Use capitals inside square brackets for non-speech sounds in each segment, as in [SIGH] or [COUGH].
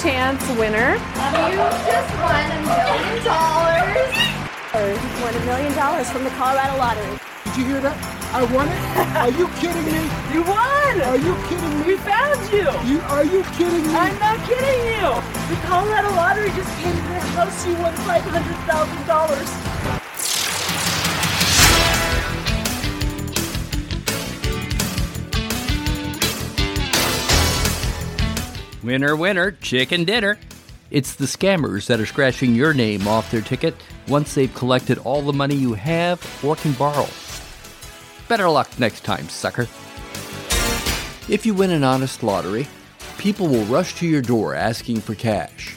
chance winner. You just won a million dollars. Won a million dollars from the Colorado Lottery. Did you hear that? I won it? Are you kidding me? [LAUGHS] You won! Are you kidding me? We found you! You are you kidding me? I'm not kidding you! The Colorado Lottery just came to the house. You won five hundred thousand dollars. Winner, winner, chicken dinner. It's the scammers that are scratching your name off their ticket once they've collected all the money you have or can borrow. Better luck next time, sucker. If you win an honest lottery, people will rush to your door asking for cash.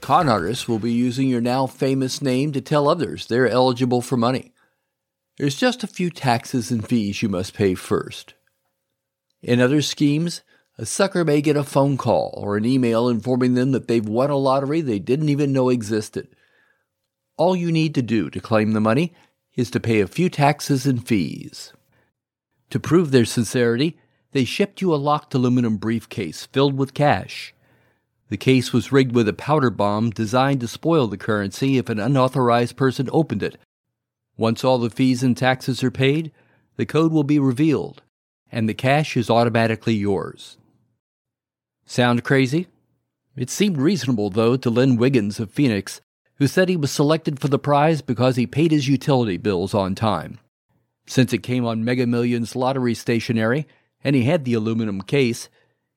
Con artists will be using your now famous name to tell others they're eligible for money. There's just a few taxes and fees you must pay first. In other schemes, a sucker may get a phone call or an email informing them that they've won a lottery they didn't even know existed. All you need to do to claim the money is to pay a few taxes and fees. To prove their sincerity, they shipped you a locked aluminum briefcase filled with cash. The case was rigged with a powder bomb designed to spoil the currency if an unauthorized person opened it. Once all the fees and taxes are paid, the code will be revealed, and the cash is automatically yours. Sound crazy? It seemed reasonable, though, to Len Wiggins of Phoenix, who said he was selected for the prize because he paid his utility bills on time. Since it came on Mega Millions lottery stationery and he had the aluminum case,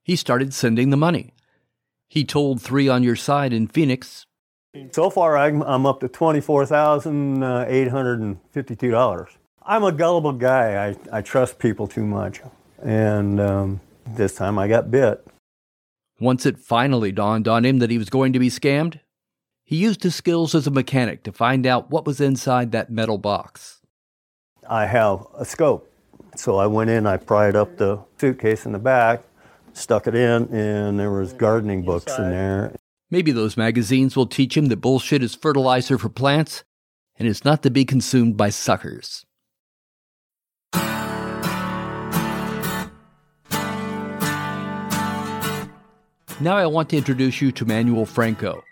he started sending the money. He told Three on Your Side in Phoenix, So far, I'm, I'm up to $24,852. I'm a gullible guy. I, I trust people too much. And um, this time I got bit. Once it finally dawned on him that he was going to be scammed, he used his skills as a mechanic to find out what was inside that metal box. I have a scope. So I went in, I pried up the suitcase in the back, stuck it in, and there was gardening books in there. Maybe those magazines will teach him that bullshit is fertilizer for plants and is not to be consumed by suckers. Now I want to introduce you to Manuel Franco.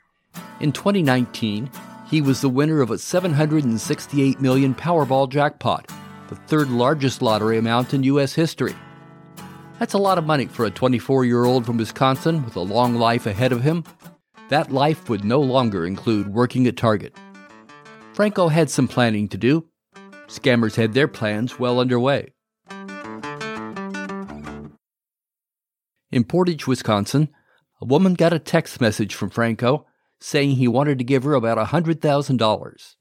In 2019, he was the winner of a 768 million Powerball jackpot, the third largest lottery amount in U.S. history. That's a lot of money for a 24 year old from Wisconsin with a long life ahead of him. That life would no longer include working at Target. Franco had some planning to do. Scammers had their plans well underway. In Portage, Wisconsin, a woman got a text message from Franco saying he wanted to give her about $100,000.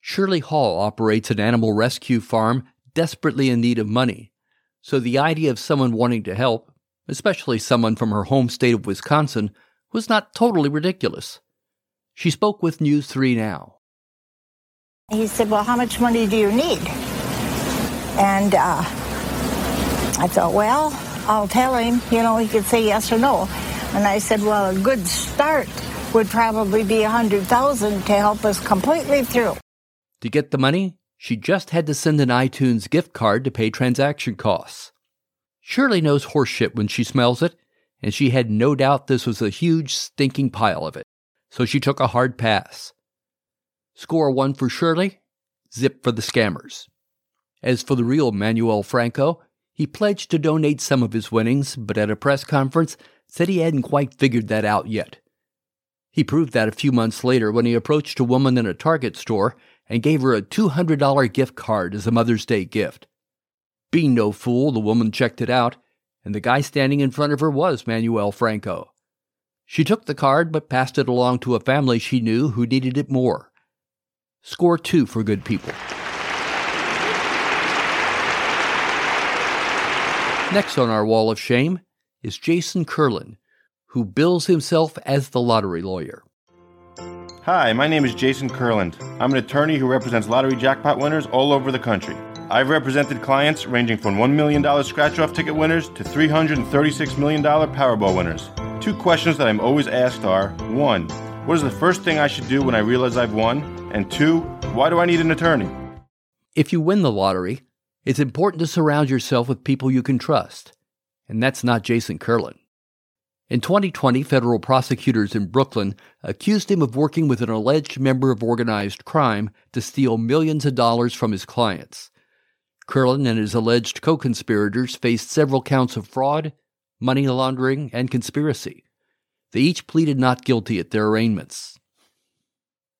Shirley Hall operates an animal rescue farm desperately in need of money, so the idea of someone wanting to help, especially someone from her home state of Wisconsin, was not totally ridiculous. She spoke with News 3 Now. He said, Well, how much money do you need? And uh, I thought, Well, I'll tell him, you know, he could say yes or no. And I said, Well, a good start would probably be a hundred thousand to help us completely through. To get the money, she just had to send an iTunes gift card to pay transaction costs. Shirley knows horseshit when she smells it, and she had no doubt this was a huge, stinking pile of it, so she took a hard pass. Score one for Shirley, zip for the scammers. As for the real Manuel Franco, he pledged to donate some of his winnings, but at a press conference said he hadn't quite figured that out yet. He proved that a few months later when he approached a woman in a Target store and gave her a $200 gift card as a Mother's Day gift. Being no fool, the woman checked it out, and the guy standing in front of her was Manuel Franco. She took the card but passed it along to a family she knew who needed it more. Score two for good people. Next on our wall of shame is Jason Kurland, who bills himself as the lottery lawyer. Hi, my name is Jason Kurland. I'm an attorney who represents lottery jackpot winners all over the country. I've represented clients ranging from $1 million scratch off ticket winners to $336 million Powerball winners. Two questions that I'm always asked are one, what is the first thing I should do when I realize I've won? And two, why do I need an attorney? If you win the lottery, it's important to surround yourself with people you can trust. And that's not Jason Kurland. In 2020, federal prosecutors in Brooklyn accused him of working with an alleged member of organized crime to steal millions of dollars from his clients. Kurland and his alleged co conspirators faced several counts of fraud, money laundering, and conspiracy. They each pleaded not guilty at their arraignments.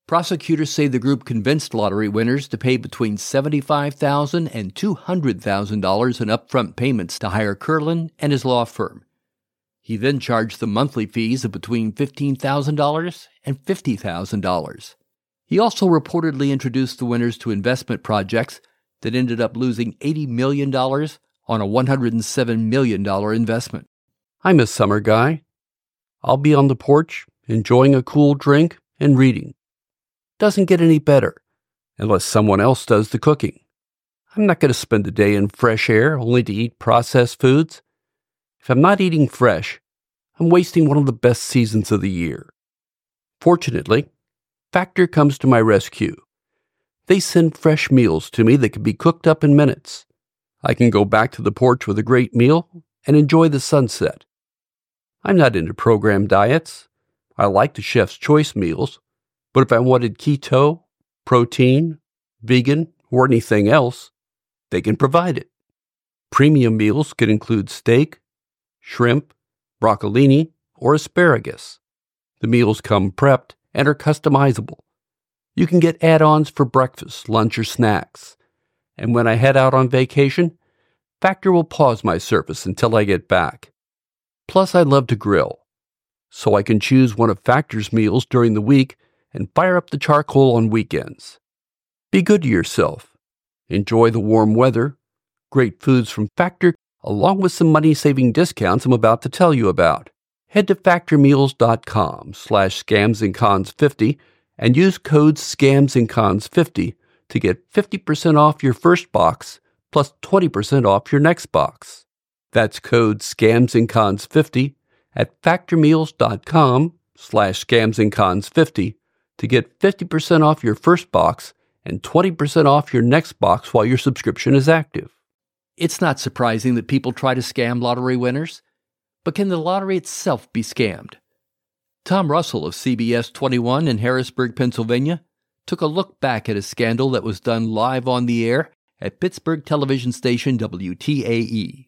Prosecutors say the group convinced lottery winners to pay between $75,000 and $200,000 in upfront payments to hire Kurland and his law firm. He then charged them monthly fees of between $15,000 and $50,000. He also reportedly introduced the winners to investment projects that ended up losing $80 million on a $107 million investment. I'm a summer guy. I'll be on the porch, enjoying a cool drink and reading. Doesn't get any better unless someone else does the cooking. I'm not going to spend the day in fresh air only to eat processed foods. If I'm not eating fresh, I'm wasting one of the best seasons of the year. Fortunately, Factor comes to my rescue. They send fresh meals to me that can be cooked up in minutes. I can go back to the porch with a great meal and enjoy the sunset. I'm not into program diets. I like the chef's choice meals, but if I wanted keto, protein, vegan, or anything else, they can provide it. Premium meals can include steak, shrimp, broccolini, or asparagus. The meals come prepped and are customizable. You can get add ons for breakfast, lunch, or snacks. And when I head out on vacation, Factor will pause my service until I get back. Plus, I love to grill, so I can choose one of Factor's meals during the week and fire up the charcoal on weekends. Be good to yourself. Enjoy the warm weather, great foods from Factor, along with some money-saving discounts I'm about to tell you about. Head to factormeals.com slash scamsandcons50 and use code scamsandcons50 to get 50% off your first box plus 20% off your next box. That's code scamsandcons50 at factormeals.com slash scamsandcons50 to get 50% off your first box and 20% off your next box while your subscription is active. It's not surprising that people try to scam lottery winners, but can the lottery itself be scammed? Tom Russell of CBS 21 in Harrisburg, Pennsylvania, took a look back at a scandal that was done live on the air at Pittsburgh television station WTAE.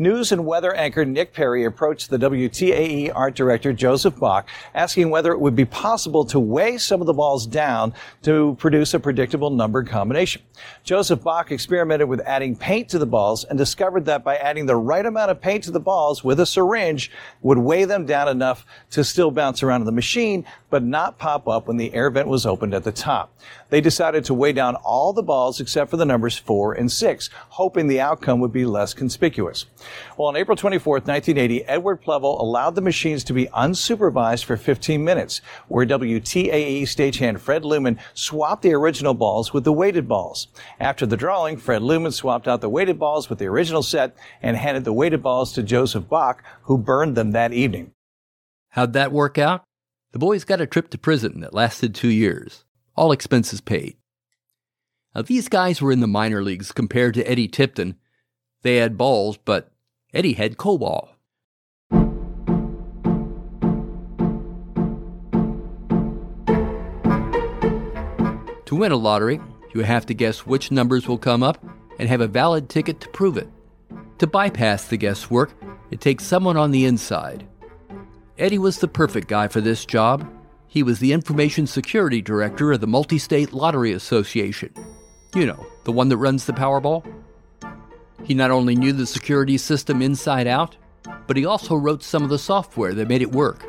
News and weather anchor Nick Perry approached the WTAE art director Joseph Bach, asking whether it would be possible to weigh some of the balls down to produce a predictable number combination. Joseph Bach experimented with adding paint to the balls and discovered that by adding the right amount of paint to the balls with a syringe would weigh them down enough to still bounce around in the machine, but not pop up when the air vent was opened at the top. They decided to weigh down all the balls except for the numbers four and six, hoping the outcome would be less conspicuous. Well, on April 24, 1980, Edward Plevel allowed the machines to be unsupervised for 15 minutes, where WTAE stagehand Fred Luman swapped the original balls with the weighted balls. After the drawing, Fred Luman swapped out the weighted balls with the original set and handed the weighted balls to Joseph Bach, who burned them that evening. How'd that work out? The boys got a trip to prison that lasted two years, all expenses paid. Now, these guys were in the minor leagues compared to Eddie Tipton. They had balls, but Eddie had COBOL. To win a lottery, you have to guess which numbers will come up and have a valid ticket to prove it. To bypass the guesswork, it takes someone on the inside. Eddie was the perfect guy for this job. He was the information security director of the Multi State Lottery Association. You know, the one that runs the Powerball. He not only knew the security system inside out, but he also wrote some of the software that made it work.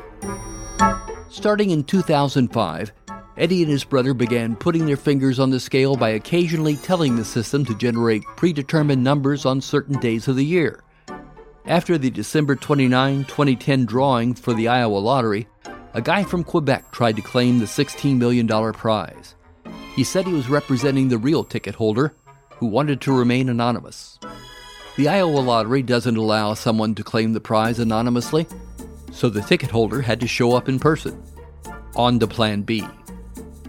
Starting in 2005, Eddie and his brother began putting their fingers on the scale by occasionally telling the system to generate predetermined numbers on certain days of the year. After the December 29, 2010 drawing for the Iowa lottery, a guy from Quebec tried to claim the $16 million prize. He said he was representing the real ticket holder, who wanted to remain anonymous. The Iowa lottery doesn't allow someone to claim the prize anonymously, so the ticket holder had to show up in person. On to Plan B.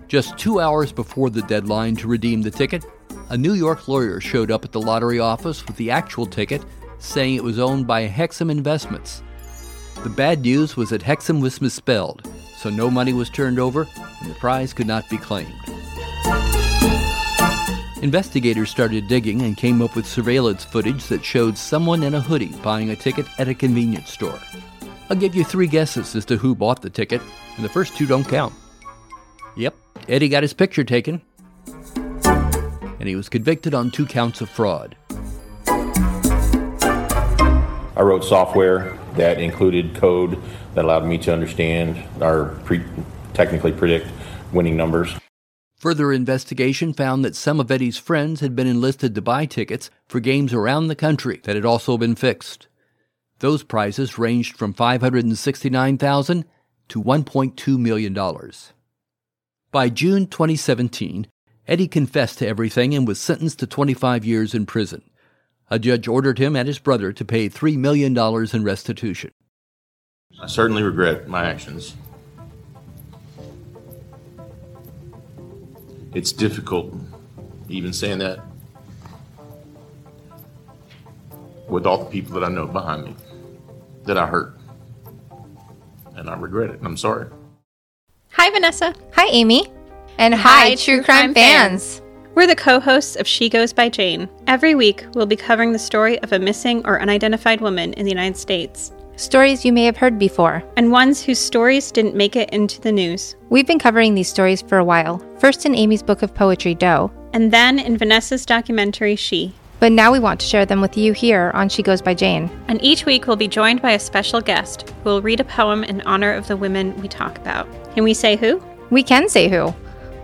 Just two hours before the deadline to redeem the ticket, a New York lawyer showed up at the lottery office with the actual ticket saying it was owned by Hexam Investments. The bad news was that Hexam was misspelled, so no money was turned over and the prize could not be claimed. Investigators started digging and came up with surveillance footage that showed someone in a hoodie buying a ticket at a convenience store. I'll give you three guesses as to who bought the ticket, and the first two don't count. Yep, Eddie got his picture taken, and he was convicted on two counts of fraud. I wrote software that included code that allowed me to understand or pre- technically predict winning numbers. Further investigation found that some of Eddie's friends had been enlisted to buy tickets for games around the country that had also been fixed. Those prizes ranged from 569,000 to $1.2 million. By June 2017, Eddie confessed to everything and was sentenced to 25 years in prison. A judge ordered him and his brother to pay $3 million in restitution. I certainly regret my actions. It's difficult even saying that with all the people that I know behind me that I hurt. And I regret it. I'm sorry. Hi, Vanessa. Hi, Amy. And hi, hi True, True Crime, Crime fans. fans. We're the co hosts of She Goes by Jane. Every week, we'll be covering the story of a missing or unidentified woman in the United States. Stories you may have heard before, and ones whose stories didn't make it into the news. We've been covering these stories for a while, first in Amy's book of poetry, Doe, and then in Vanessa's documentary, She. But now we want to share them with you here on She Goes by Jane. And each week we'll be joined by a special guest who will read a poem in honor of the women we talk about. Can we say who? We can say who.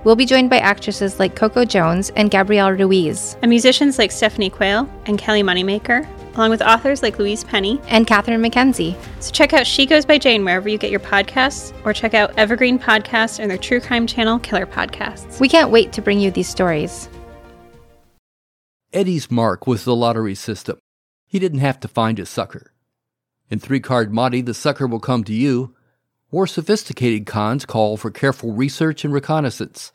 We'll be joined by actresses like Coco Jones and Gabrielle Ruiz, and musicians like Stephanie Quayle and Kelly Moneymaker, along with authors like Louise Penny and Catherine McKenzie. So check out She Goes by Jane wherever you get your podcasts, or check out Evergreen Podcasts and their true crime channel, Killer Podcasts. We can't wait to bring you these stories. Eddie's mark was the lottery system. He didn't have to find a sucker. In three card Monte, the sucker will come to you, more sophisticated cons call for careful research and reconnaissance.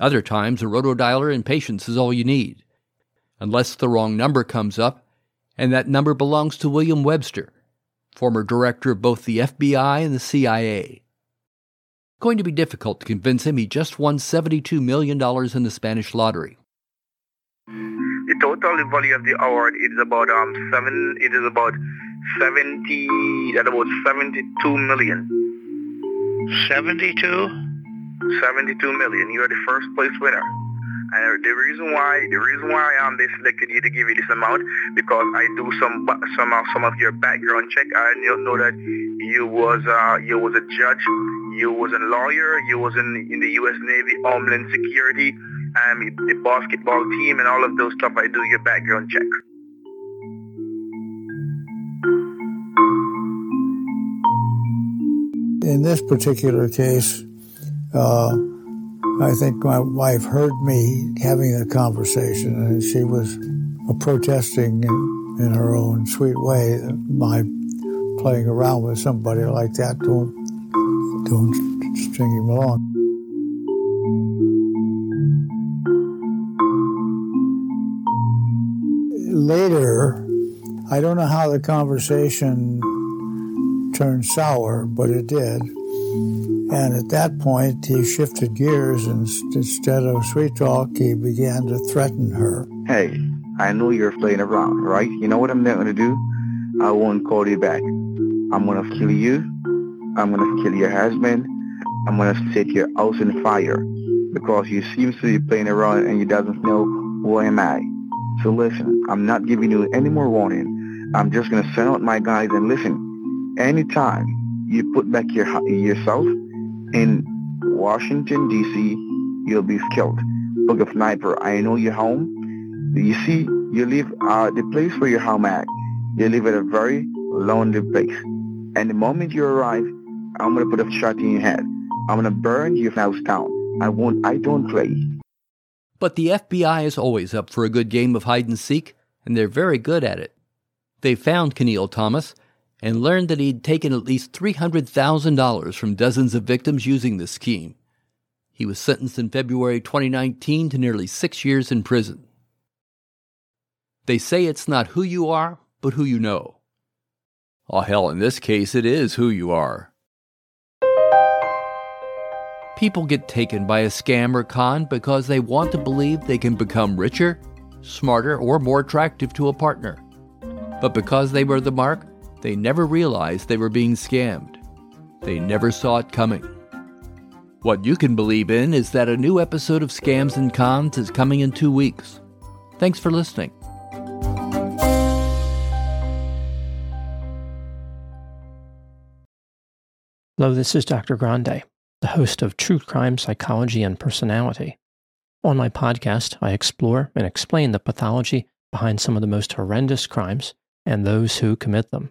Other times, a rotodialer and patience is all you need. Unless the wrong number comes up, and that number belongs to William Webster, former director of both the FBI and the CIA. Going to be difficult to convince him he just won $72 million in the Spanish lottery. The total value of the award is about um seven. It is about seventy. That about seventy-two million. 72? 72 million. You're the first place winner. And the reason why the reason why um they selected you to give you this amount because I do some some uh, some of your background check. I know that you was uh you was a judge, you was a lawyer, you was in in the U.S. Navy Homeland Security, um the basketball team and all of those stuff. I do your background check. In this particular case, uh, I think my wife heard me having a conversation, and she was protesting in, in her own sweet way. My playing around with somebody like that don't don't string him along. Later, I don't know how the conversation turned sour, but it did. And at that point, he shifted gears and instead of sweet talk, he began to threaten her. Hey, I know you're playing around, right? You know what I'm not going to do? I won't call you back. I'm going to kill you. I'm going to kill your husband. I'm going to set your house on fire because you seem to be playing around and you doesn't know who am I. So listen, I'm not giving you any more warning. I'm just going to send out my guys and listen anytime you put back your yourself in Washington D.C., you'll be killed. Book of Sniper, I know you're home. You see, you live uh, the place where you're home at. You live at a very lonely place. And the moment you arrive, I'm gonna put a shot in your head. I'm gonna burn your house down. I won't. I don't play. But the FBI is always up for a good game of hide and seek, and they're very good at it. They found Keniel Thomas and learned that he'd taken at least $300,000 from dozens of victims using this scheme. He was sentenced in February 2019 to nearly six years in prison. They say it's not who you are, but who you know. Oh, hell, in this case, it is who you are. People get taken by a scam or con because they want to believe they can become richer, smarter, or more attractive to a partner. But because they were the mark, they never realized they were being scammed. They never saw it coming. What you can believe in is that a new episode of Scams and Cons is coming in two weeks. Thanks for listening. Hello, this is Dr. Grande, the host of True Crime Psychology and Personality. On my podcast, I explore and explain the pathology behind some of the most horrendous crimes and those who commit them.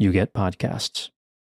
you get podcasts.